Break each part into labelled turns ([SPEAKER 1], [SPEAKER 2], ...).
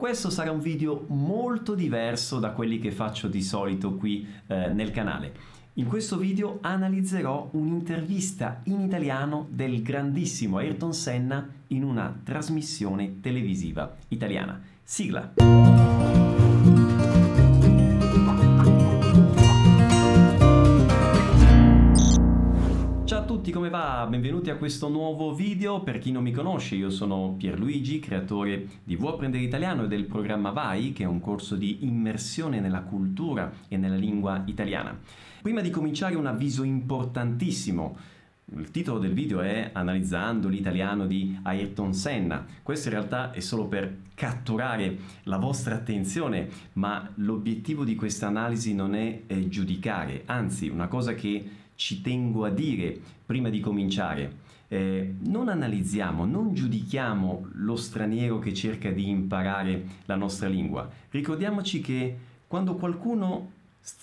[SPEAKER 1] Questo sarà un video molto diverso da quelli che faccio di solito qui eh, nel canale. In questo video analizzerò un'intervista in italiano del grandissimo Ayrton Senna in una trasmissione televisiva italiana. Sigla! Tutti, come va? Benvenuti a questo nuovo video. Per chi non mi conosce, io sono Pierluigi, creatore di Vuoi apprendere italiano e del programma VAI, che è un corso di immersione nella cultura e nella lingua italiana. Prima di cominciare un avviso importantissimo. Il titolo del video è Analizzando l'italiano di Ayrton Senna. Questo in realtà è solo per catturare la vostra attenzione, ma l'obiettivo di questa analisi non è, è giudicare, anzi una cosa che ci tengo a dire prima di cominciare. Eh, non analizziamo, non giudichiamo lo straniero che cerca di imparare la nostra lingua. Ricordiamoci che quando qualcuno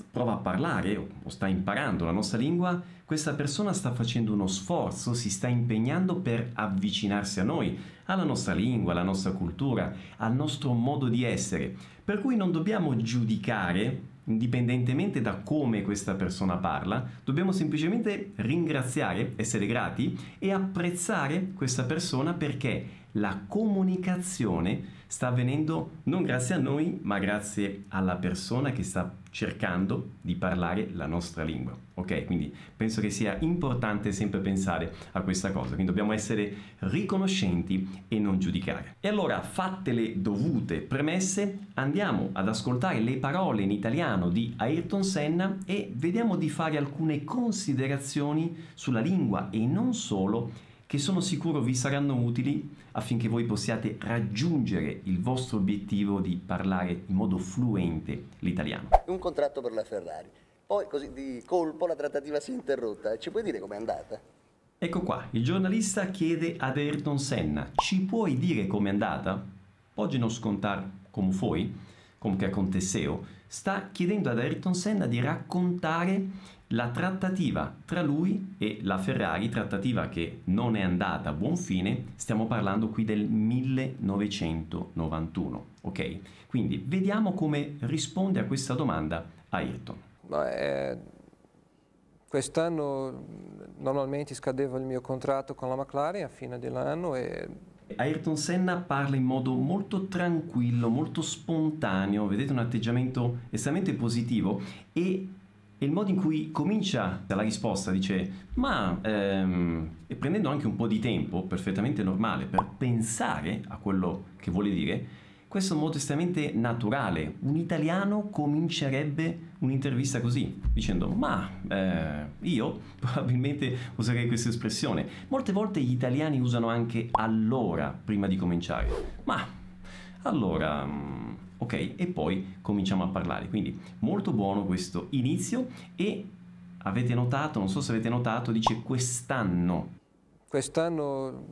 [SPEAKER 1] prova a parlare o sta imparando la nostra lingua, questa persona sta facendo uno sforzo, si sta impegnando per avvicinarsi a noi, alla nostra lingua, alla nostra cultura, al nostro modo di essere. Per cui non dobbiamo giudicare indipendentemente da come questa persona parla, dobbiamo semplicemente ringraziare, essere grati e apprezzare questa persona perché la comunicazione sta avvenendo non grazie a noi, ma grazie alla persona che sta cercando di parlare la nostra lingua. Ok? Quindi penso che sia importante sempre pensare a questa cosa, quindi dobbiamo essere riconoscenti e non giudicare. E allora, fatte le dovute premesse, andiamo ad ascoltare le parole in italiano di Ayrton Senna e vediamo di fare alcune considerazioni sulla lingua e non solo che sono sicuro vi saranno utili affinché voi possiate raggiungere il vostro obiettivo di parlare in modo fluente l'italiano.
[SPEAKER 2] Un contratto per la Ferrari. Poi così di colpo la trattativa si è interrotta. Ci puoi dire com'è andata?
[SPEAKER 1] Ecco qua, il giornalista chiede ad Ayrton Senna, ci puoi dire com'è andata? Oggi non scontar come foi, come che aconteceu, sta chiedendo ad Ayrton Senna di raccontare la trattativa tra lui e la Ferrari, trattativa che non è andata a buon fine, stiamo parlando qui del 1991, ok? Quindi vediamo come risponde a questa domanda Ayrton.
[SPEAKER 3] Eh, quest'anno normalmente scadeva il mio contratto con la McLaren a fine dell'anno e
[SPEAKER 1] Ayrton Senna parla in modo molto tranquillo, molto spontaneo, vedete un atteggiamento estremamente positivo e il modo in cui comincia la risposta dice, ma ehm, e prendendo anche un po' di tempo, perfettamente normale, per pensare a quello che vuole dire, questo è un modo estremamente naturale. Un italiano comincerebbe un'intervista così, dicendo, ma eh, io probabilmente userei questa espressione. Molte volte gli italiani usano anche allora prima di cominciare. Ma allora mm, ok? E poi cominciamo a parlare. Quindi molto buono questo inizio e avete notato, non so se avete notato, dice quest'anno.
[SPEAKER 3] Quest'anno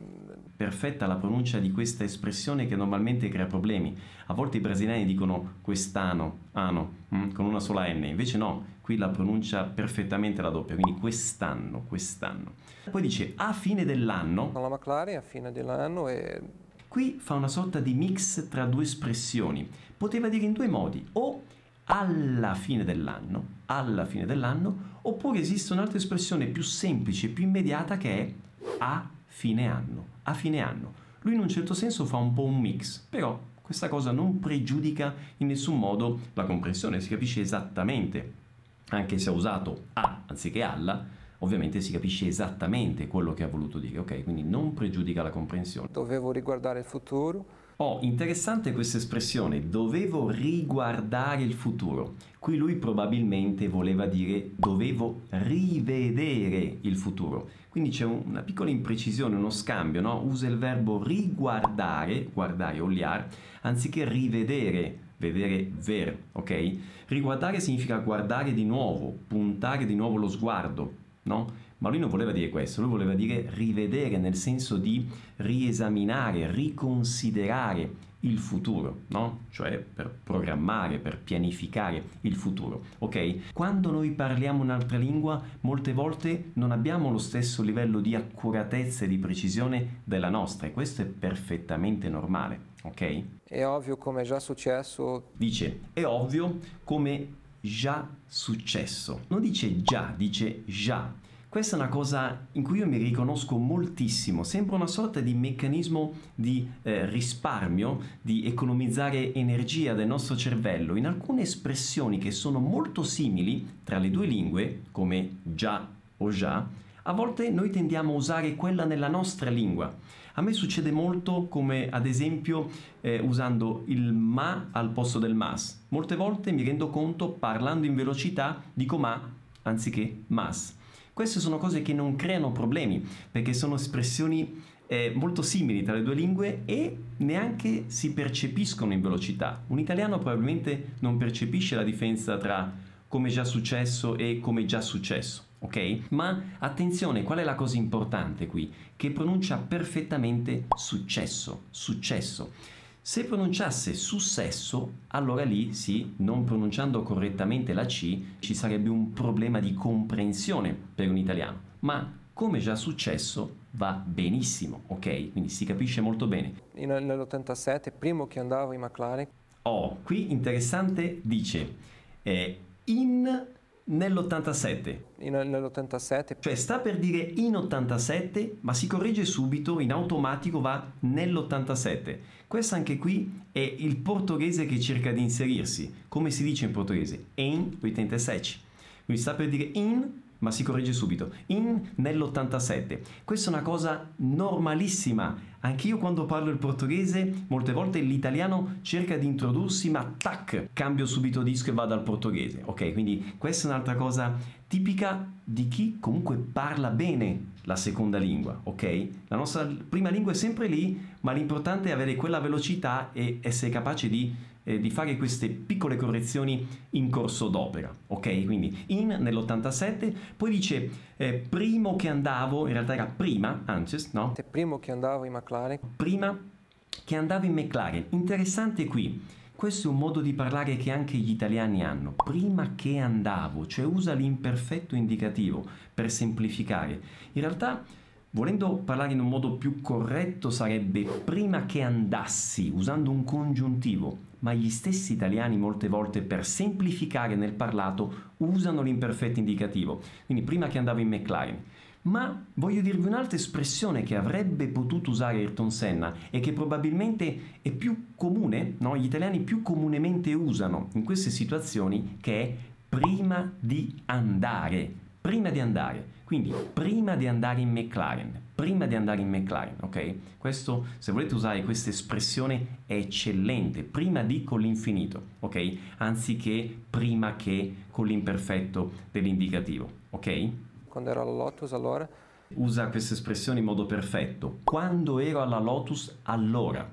[SPEAKER 1] perfetta la pronuncia di questa espressione che normalmente crea problemi. A volte i brasiliani dicono quest'anno, ano, mm, con una sola N, invece no, qui la pronuncia perfettamente la doppia, quindi quest'anno, quest'anno. Poi dice a fine dell'anno.
[SPEAKER 3] Con la McLaren a fine dell'anno e
[SPEAKER 1] Qui fa una sorta di mix tra due espressioni. Poteva dire in due modi, o alla fine dell'anno, alla fine dell'anno, oppure esiste un'altra espressione più semplice, più immediata che è a fine anno, a fine anno. Lui in un certo senso fa un po' un mix, però questa cosa non pregiudica in nessun modo la comprensione, si capisce esattamente, anche se ha usato a anziché alla, ovviamente si capisce esattamente quello che ha voluto dire, ok? Quindi non pregiudica la comprensione.
[SPEAKER 3] Dovevo riguardare il futuro.
[SPEAKER 1] Oh, interessante questa espressione, dovevo riguardare il futuro. Qui lui probabilmente voleva dire dovevo rivedere il futuro. Quindi c'è una piccola imprecisione, uno scambio, no? Usa il verbo riguardare, guardare, oliar, anziché rivedere, vedere ver, ok? Riguardare significa guardare di nuovo, puntare di nuovo lo sguardo, no? Ma lui non voleva dire questo, lui voleva dire rivedere nel senso di riesaminare, riconsiderare il futuro, no? Cioè per programmare, per pianificare il futuro, ok? Quando noi parliamo un'altra lingua, molte volte non abbiamo lo stesso livello di accuratezza e di precisione della nostra e questo è perfettamente normale, ok?
[SPEAKER 3] È ovvio come è già successo.
[SPEAKER 1] Dice, è ovvio come già successo. Non dice già, dice già. Questa è una cosa in cui io mi riconosco moltissimo, sembra una sorta di meccanismo di eh, risparmio, di economizzare energia del nostro cervello in alcune espressioni che sono molto simili tra le due lingue, come già o già, a volte noi tendiamo a usare quella nella nostra lingua. A me succede molto come ad esempio eh, usando il ma al posto del mas. Molte volte mi rendo conto parlando in velocità dico ma anziché mas. Queste sono cose che non creano problemi perché sono espressioni eh, molto simili tra le due lingue e neanche si percepiscono in velocità. Un italiano probabilmente non percepisce la differenza tra come già successo e come già successo, ok? Ma attenzione, qual è la cosa importante qui? Che pronuncia perfettamente successo, successo. Se pronunciasse successo, allora lì sì, non pronunciando correttamente la C, ci sarebbe un problema di comprensione per un italiano. Ma come già successo va benissimo, ok? Quindi si capisce molto bene.
[SPEAKER 3] In- Nell'87, primo che andavo in McLaren,
[SPEAKER 1] Oh, qui interessante dice eh, in nell'87,
[SPEAKER 3] in- nell'87,
[SPEAKER 1] cioè sta per dire in 87, ma si corregge subito, in automatico va nell'87. Questo anche qui è il portoghese che cerca di inserirsi. Come si dice in portoghese? In 87. Quindi sta per dire in, ma si corregge subito. In nell'87. Questa è una cosa normalissima. Anche io quando parlo il portoghese, molte volte l'italiano cerca di introdursi, ma tac, cambio subito disco e vado al portoghese. Ok, quindi questa è un'altra cosa tipica di chi comunque parla bene la seconda lingua, ok? La nostra prima lingua è sempre lì, ma l'importante è avere quella velocità e essere capace di, eh, di fare queste piccole correzioni in corso d'opera, ok? Quindi in nell'87, poi dice eh, primo che andavo, in realtà era prima, antes, no?
[SPEAKER 3] primo che andavo in McLaren,
[SPEAKER 1] prima che andavo in McLaren. Interessante qui, questo è un modo di parlare che anche gli italiani hanno. Prima che andavo, cioè usa l'imperfetto indicativo per semplificare. In realtà, volendo parlare in un modo più corretto, sarebbe prima che andassi, usando un congiuntivo. Ma gli stessi italiani molte volte per semplificare nel parlato usano l'imperfetto indicativo. Quindi prima che andavo in McLaren. Ma voglio dirvi un'altra espressione che avrebbe potuto usare Ayrton Senna e che probabilmente è più comune, no? gli italiani più comunemente usano in queste situazioni, che è prima di andare. Prima di andare. Quindi prima di andare in McLaren. Prima di andare in McLaren, ok? Questo, se volete usare questa espressione, è eccellente. Prima di con l'infinito, ok? Anziché prima che con l'imperfetto dell'indicativo, ok?
[SPEAKER 3] quando ero alla Lotus allora,
[SPEAKER 1] usa questa espressione in modo perfetto. Quando ero alla Lotus, allora.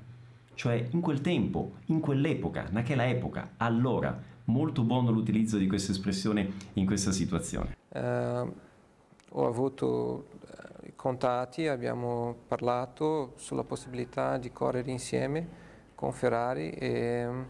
[SPEAKER 1] Cioè in quel tempo, in quell'epoca, naquela epoca, allora. Molto buono l'utilizzo di questa espressione in questa situazione.
[SPEAKER 3] eh, ho avuto i contatti, abbiamo parlato sulla possibilità di correre insieme con Ferrari e mm,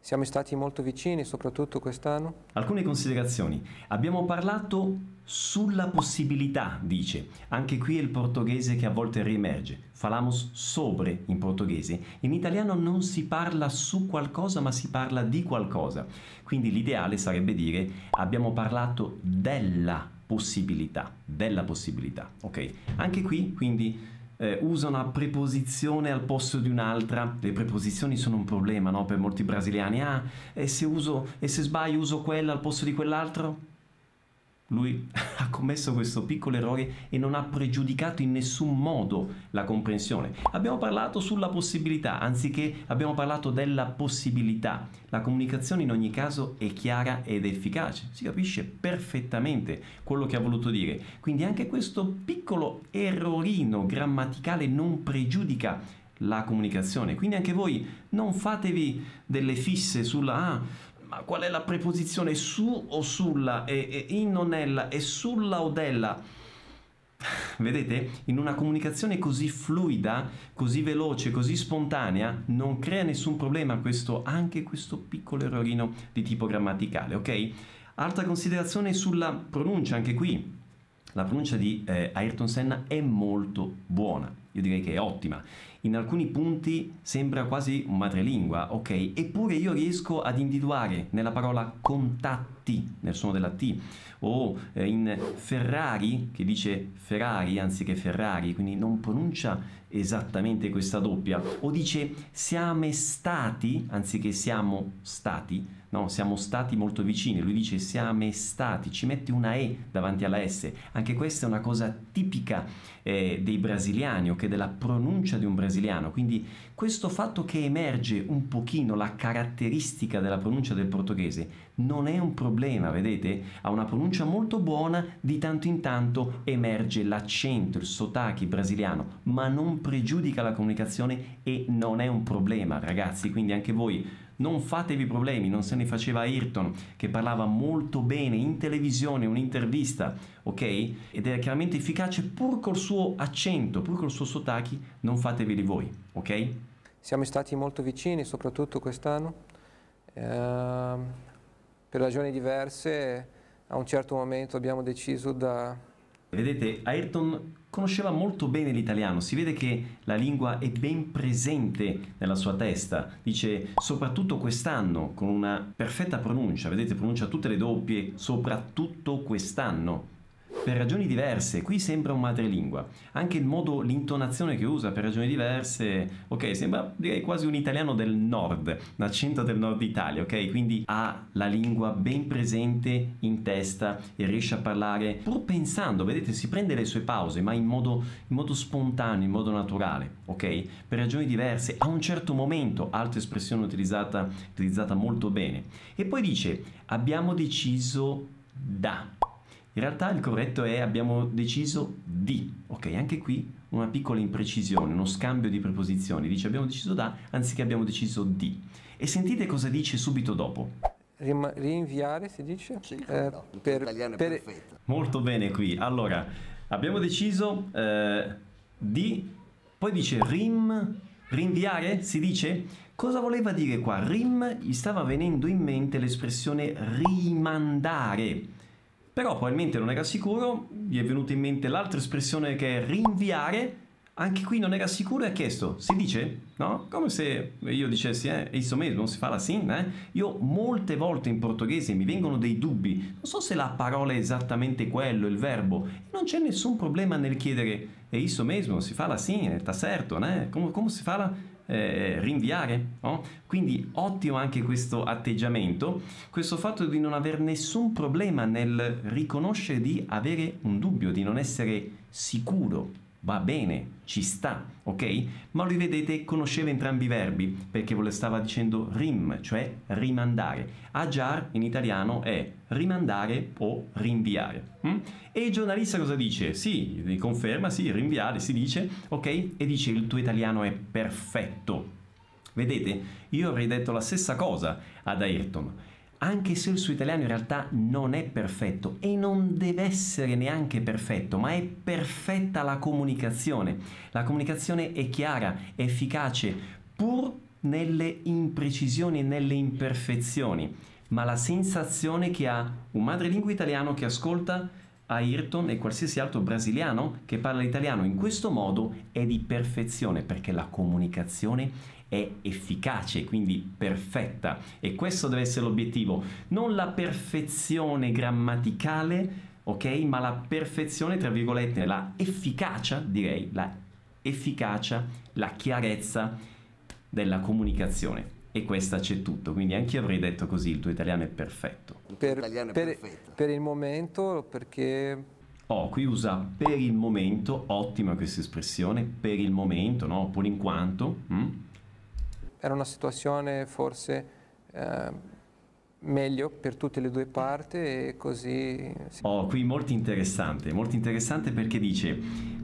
[SPEAKER 3] siamo stati molto vicini, soprattutto quest'anno.
[SPEAKER 1] Alcune considerazioni. Abbiamo parlato sulla possibilità, dice. Anche qui è il portoghese che a volte riemerge. Falamos sobre in portoghese. In italiano non si parla su qualcosa, ma si parla di qualcosa. Quindi l'ideale sarebbe dire abbiamo parlato della possibilità, della possibilità, ok? Anche qui, quindi eh, usa una preposizione al posto di un'altra. Le preposizioni sono un problema no? per molti brasiliani. Ah, e se, uso, e se sbaglio uso quella al posto di quell'altro? Lui ha commesso questo piccolo errore e non ha pregiudicato in nessun modo la comprensione. Abbiamo parlato sulla possibilità, anziché abbiamo parlato della possibilità. La comunicazione in ogni caso è chiara ed efficace, si capisce perfettamente quello che ha voluto dire. Quindi anche questo piccolo errorino grammaticale non pregiudica la comunicazione. Quindi anche voi non fatevi delle fisse sulla ah, ma qual è la preposizione su o sulla e, e in o nella e sulla o della? Vedete, in una comunicazione così fluida, così veloce, così spontanea, non crea nessun problema questo, anche questo piccolo errorino di tipo grammaticale, ok? Altra considerazione sulla pronuncia, anche qui. La pronuncia di eh, Ayrton Senna è molto buona, io direi che è ottima. In alcuni punti sembra quasi madrelingua, ok? Eppure io riesco ad individuare nella parola contatti, nel suono della T, o eh, in Ferrari, che dice Ferrari anziché Ferrari, quindi non pronuncia esattamente questa doppia, o dice siamo stati anziché siamo stati, no, siamo stati molto vicini, lui dice siamo stati, ci mette una E davanti alla S, anche questa è una cosa tipica eh, dei brasiliani o che della pronuncia di un brasiliano, quindi questo fatto che emerge un pochino la caratteristica della pronuncia del portoghese non è un problema, vedete? Ha una pronuncia molto buona, di tanto in tanto emerge l'accento, il sotachi brasiliano, ma non pregiudica la comunicazione e non è un problema, ragazzi, quindi anche voi non fatevi problemi, non se ne faceva Ayrton che parlava molto bene in televisione, un'intervista, ok? Ed era chiaramente efficace pur col suo accento, pur col suo sotachi, non fateveli voi, ok?
[SPEAKER 3] Siamo stati molto vicini, soprattutto quest'anno, eh, per ragioni diverse a un certo momento abbiamo deciso da...
[SPEAKER 1] Vedete, Ayrton conosceva molto bene l'italiano, si vede che la lingua è ben presente nella sua testa, dice soprattutto quest'anno con una perfetta pronuncia, vedete pronuncia tutte le doppie, soprattutto quest'anno per ragioni diverse. Qui sembra un madrelingua. Anche il modo, l'intonazione che usa per ragioni diverse, ok, sembra direi quasi un italiano del nord, un accento del nord Italia, ok? Quindi ha la lingua ben presente in testa e riesce a parlare pur pensando, vedete, si prende le sue pause, ma in modo, in modo spontaneo, in modo naturale, ok? Per ragioni diverse, a un certo momento, altra espressione utilizzata, utilizzata molto bene. E poi dice, abbiamo deciso da. In realtà il corretto è abbiamo deciso di. Ok, anche qui una piccola imprecisione, uno scambio di preposizioni. Dice abbiamo deciso da anziché abbiamo deciso di. E sentite cosa dice subito dopo.
[SPEAKER 3] Rim- rinviare si dice?
[SPEAKER 2] Sì,
[SPEAKER 3] Eh,
[SPEAKER 2] no,
[SPEAKER 3] per-
[SPEAKER 2] italiano è
[SPEAKER 3] per-
[SPEAKER 2] perfetto.
[SPEAKER 1] Molto bene qui. Allora, abbiamo deciso eh, di... Poi dice rim, rinviare, si dice? Cosa voleva dire qua? Rim, gli stava venendo in mente l'espressione rimandare. Però probabilmente non era sicuro, gli è venuta in mente l'altra espressione che è rinviare, anche qui non era sicuro e ha chiesto, si dice? No? Come se io dicessi, eh, isso mesmo, si fa la sin, eh? Io molte volte in portoghese mi vengono dei dubbi, non so se la parola è esattamente quello, il verbo, e non c'è nessun problema nel chiedere, è isso mesmo, si fa la sin, sta certo, né? Come, come si fa la eh, rinviare. No? Quindi ottimo anche questo atteggiamento, questo fatto di non avere nessun problema nel riconoscere di avere un dubbio, di non essere sicuro. Va bene, ci sta, ok? Ma lui vedete conosceva entrambi i verbi perché ve lo stava dicendo rim, cioè rimandare. Agiar in italiano è rimandare o rinviare. hm? E il giornalista cosa dice? Sì, conferma, sì, rinviare, si dice, ok? E dice il tuo italiano è perfetto. Vedete, io avrei detto la stessa cosa ad Ayrton, anche se il suo italiano in realtà non è perfetto e non deve essere neanche perfetto, ma è perfetta la comunicazione. La comunicazione è chiara, efficace, pur nelle imprecisioni e nelle imperfezioni, ma la sensazione che ha un madrelingua italiano che ascolta Ayrton e qualsiasi altro brasiliano che parla l'italiano in questo modo è di perfezione perché la comunicazione è efficace, quindi perfetta e questo deve essere l'obiettivo, non la perfezione grammaticale, ok, ma la perfezione tra virgolette, la efficacia, direi, la efficacia, la chiarezza della comunicazione e questa c'è tutto, quindi anche io avrei detto così, il tuo italiano è perfetto.
[SPEAKER 3] Per,
[SPEAKER 2] italiano è
[SPEAKER 3] per-
[SPEAKER 2] perfetto.
[SPEAKER 3] per il momento perché
[SPEAKER 1] Oh, qui usa per il momento, ottima questa espressione, per il momento, no? Pur in quanto. mm?
[SPEAKER 3] Era una situazione forse eh, meglio per tutte le due parti e così sì.
[SPEAKER 1] Oh, qui molto interessante, molto interessante perché dice,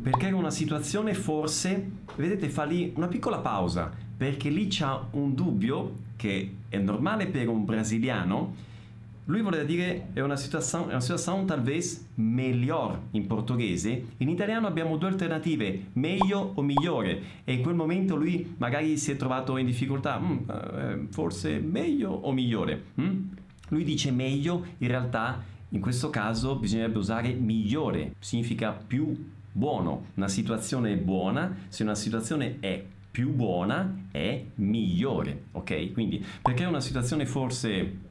[SPEAKER 1] perché era una situazione forse, vedete, fa lì una piccola pausa, perché lì c'ha un dubbio che è normale per un brasiliano, lui voleva dire è una situazione, una situazione talvez melhor in portoghese, in italiano abbiamo due alternative, meglio o migliore, e in quel momento lui magari si è trovato in difficoltà, "Mm, eh, forse meglio o migliore. mm?" Lui dice meglio, in realtà in questo caso bisognerebbe usare migliore, significa più buono. Una situazione è buona se una situazione è più buona è migliore, ok? Quindi perché una situazione forse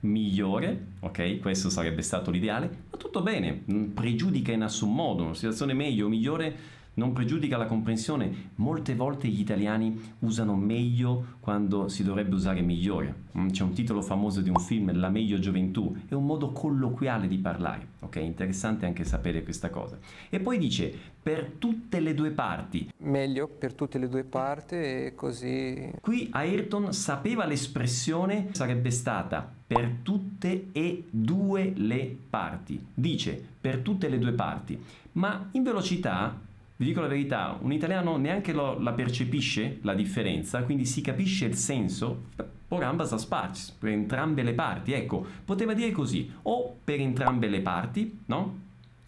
[SPEAKER 1] migliore, ok? Questo sarebbe stato l'ideale, ma tutto bene, non pregiudica in nessun modo, una situazione meglio o migliore non pregiudica la comprensione. Molte volte gli italiani usano meglio quando si dovrebbe usare migliore. Mm, c'è un titolo famoso di un film, La meglio gioventù, è un modo colloquiale di parlare, ok? Interessante anche sapere questa cosa. E poi dice per tutte le due parti.
[SPEAKER 3] Meglio per tutte le due parti e così.
[SPEAKER 1] Qui Ayrton sapeva l'espressione sarebbe stata per tutte e due le parti. Dice per tutte le due parti, ma in velocità vi dico la verità, un italiano neanche lo, la percepisce la differenza, quindi si capisce il senso por ambas as partes, per entrambe le parti. Ecco, poteva dire così, o per entrambe le parti, no?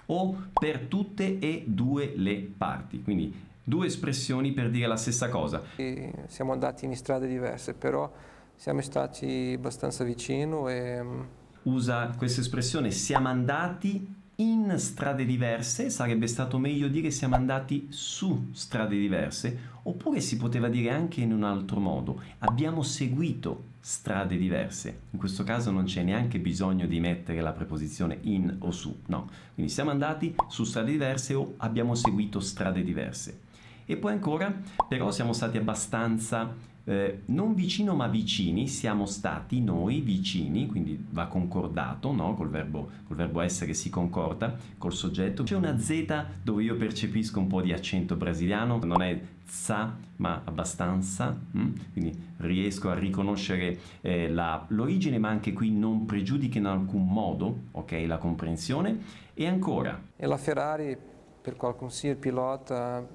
[SPEAKER 1] O per tutte e due le parti. Quindi due espressioni per dire la stessa cosa.
[SPEAKER 3] E siamo andati in strade diverse, però siamo stati abbastanza vicino e... Mm,
[SPEAKER 1] Usa questa espressione, siamo andati in strade diverse, sarebbe stato meglio dire siamo andati su strade diverse, oppure si poteva dire anche in un altro modo, abbiamo seguito strade diverse. In questo caso non c'è neanche bisogno di mettere la preposizione in o su, no. Quindi siamo andati su strade diverse o abbiamo seguito strade diverse. E poi ancora, però siamo stati abbastanza eh, non vicino ma vicini, siamo stati noi vicini, quindi va concordato, no? col, verbo, col verbo essere si concorda, col soggetto. C'è una Z dove io percepisco un po' di accento brasiliano, non è za ma abbastanza, mm? quindi riesco a riconoscere eh, la, l'origine ma anche qui non pregiudica in alcun modo okay, la comprensione. E ancora.
[SPEAKER 3] E la Ferrari, per qualcun sia il pilota,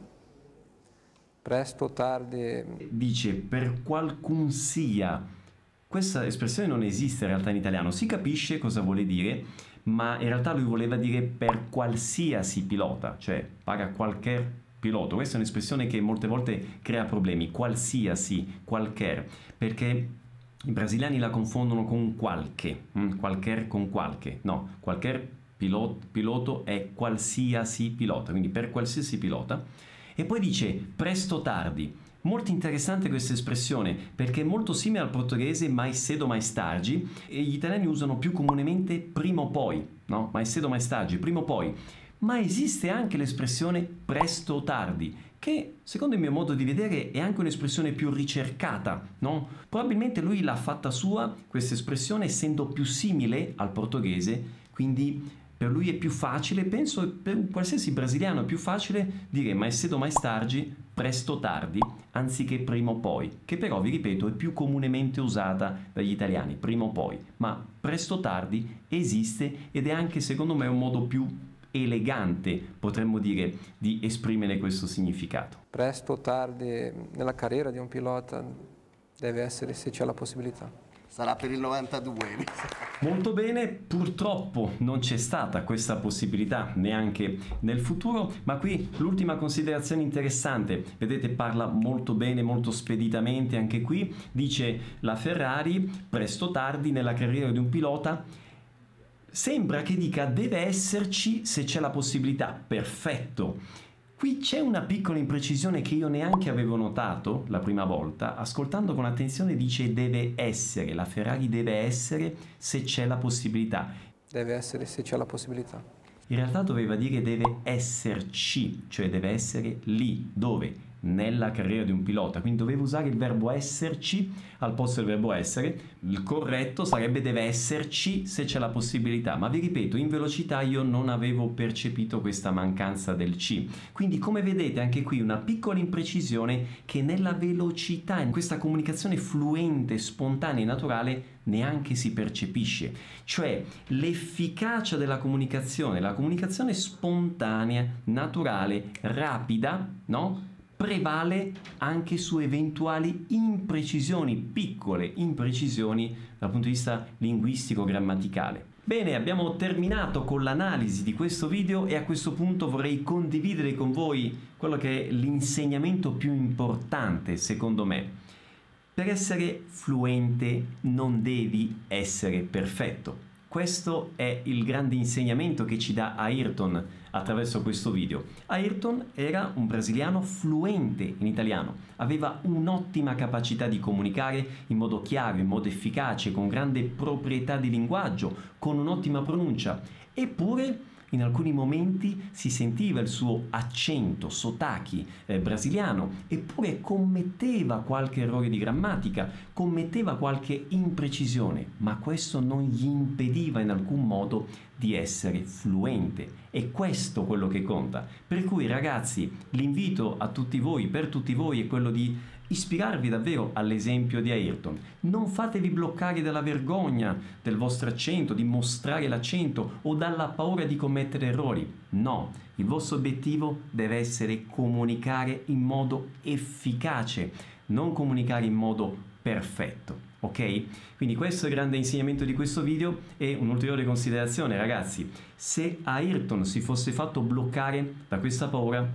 [SPEAKER 3] presto, tardi.
[SPEAKER 1] Dice per qualcun sia. Questa espressione non esiste in realtà in italiano, si capisce cosa vuole dire, ma in realtà lui voleva dire per qualsiasi pilota, cioè paga qualche pilota. Questa è un'espressione che molte volte crea problemi, qualsiasi, qualcher, perché i brasiliani la confondono con qualche, mm, qualcher con qualche, no, qualcher pilot, piloto è qualsiasi pilota, quindi per qualsiasi pilota e poi dice presto tardi. Molto interessante questa espressione perché è molto simile al portoghese mais cedo mais tardi e gli italiani usano più comunemente prima o poi, no? Mais cedo mais tardi, prima o poi. Ma esiste anche l'espressione presto o tardi, che secondo il mio modo di vedere è anche un'espressione più ricercata, no? Probabilmente lui l'ha fatta sua, questa espressione, essendo più simile al portoghese, quindi per lui è più facile, penso per un qualsiasi brasiliano è più facile dire mais cedo mais tardi, presto tardi, anziché prima o poi, che però vi ripeto è più comunemente usata dagli italiani, prima o poi, ma presto tardi esiste ed è anche secondo me un modo più elegante, potremmo dire, di esprimere questo significato.
[SPEAKER 3] Presto o tardi nella carriera di un pilota deve essere se c'è la possibilità
[SPEAKER 2] sarà per il 92.
[SPEAKER 1] Molto bene, purtroppo non c'è stata questa possibilità neanche nel futuro, ma qui l'ultima considerazione interessante, vedete parla molto bene, molto speditamente anche qui, dice la Ferrari presto o tardi nella carriera di un pilota sembra che dica deve esserci se c'è la possibilità, perfetto. Qui c'è una piccola imprecisione che io neanche avevo notato la prima volta. Ascoltando con attenzione dice deve essere, la Ferrari deve essere se c'è la possibilità.
[SPEAKER 3] Deve essere se c'è la possibilità.
[SPEAKER 1] In realtà doveva dire deve esserci, cioè deve essere lì, dove? Nella carriera di un pilota, quindi dovevo usare il verbo esserci al posto del verbo essere, il corretto sarebbe deve esserci se c'è la possibilità, ma vi ripeto, in velocità io non avevo percepito questa mancanza del C. Quindi come vedete anche qui una piccola imprecisione che nella velocità, in questa comunicazione fluente, spontanea e naturale neanche si percepisce, cioè l'efficacia della comunicazione, la comunicazione spontanea, naturale, rapida, no? Prevale anche su eventuali imprecisioni, piccole imprecisioni dal punto di vista linguistico-grammaticale. Bene, abbiamo terminato con l'analisi di questo video e a questo punto vorrei condividere con voi quello che è l'insegnamento più importante secondo me. Per essere fluente non devi essere perfetto. Questo è il grande insegnamento che ci dà Ayrton attraverso questo video. Ayrton era un brasiliano fluente in italiano, aveva un'ottima capacità di comunicare in modo chiaro, in modo efficace, con grande proprietà di linguaggio, con un'ottima pronuncia, eppure in alcuni momenti si sentiva il suo accento sotachi eh, brasiliano, eppure commetteva qualche errore di grammatica, commetteva qualche imprecisione, ma questo non gli impediva in alcun modo di essere fluente. E questo quello che conta. Per cui ragazzi, l'invito a tutti voi, per tutti voi, è quello di ispirarvi davvero all'esempio di Ayrton. Non fatevi bloccare dalla vergogna del vostro accento, di mostrare l'accento o dalla paura di commettere errori. No, il vostro obiettivo deve essere comunicare in modo efficace, non comunicare in modo perfetto. Ok? Quindi questo è il grande insegnamento di questo video e un'ulteriore considerazione ragazzi, se Ayrton si fosse fatto bloccare da questa paura,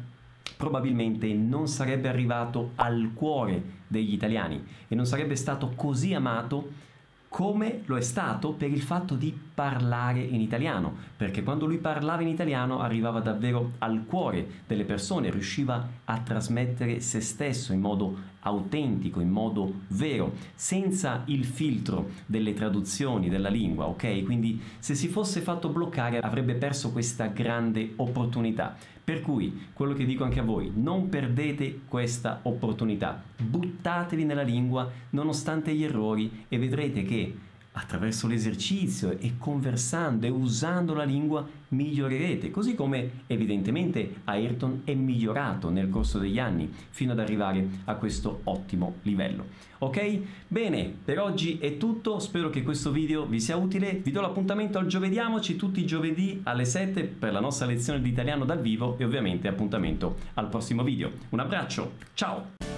[SPEAKER 1] probabilmente non sarebbe arrivato al cuore degli italiani e non sarebbe stato così amato come lo è stato per il fatto di parlare in italiano, perché quando lui parlava in italiano arrivava davvero al cuore delle persone, riusciva a trasmettere se stesso in modo autentico, in modo vero, senza il filtro delle traduzioni della lingua, ok? Quindi se si fosse fatto bloccare avrebbe perso questa grande opportunità. Per cui quello che dico anche a voi, non perdete questa opportunità, buttatevi nella lingua nonostante gli errori e vedrete che attraverso l'esercizio e conversando e usando la lingua migliorerete, così come evidentemente Ayrton è migliorato nel corso degli anni fino ad arrivare a questo ottimo livello. Ok? Bene, per oggi è tutto, spero che questo video vi sia utile, vi do l'appuntamento al giovediamoci tutti i giovedì alle 7 per la nostra lezione di italiano dal vivo e ovviamente appuntamento al prossimo video. Un abbraccio, ciao!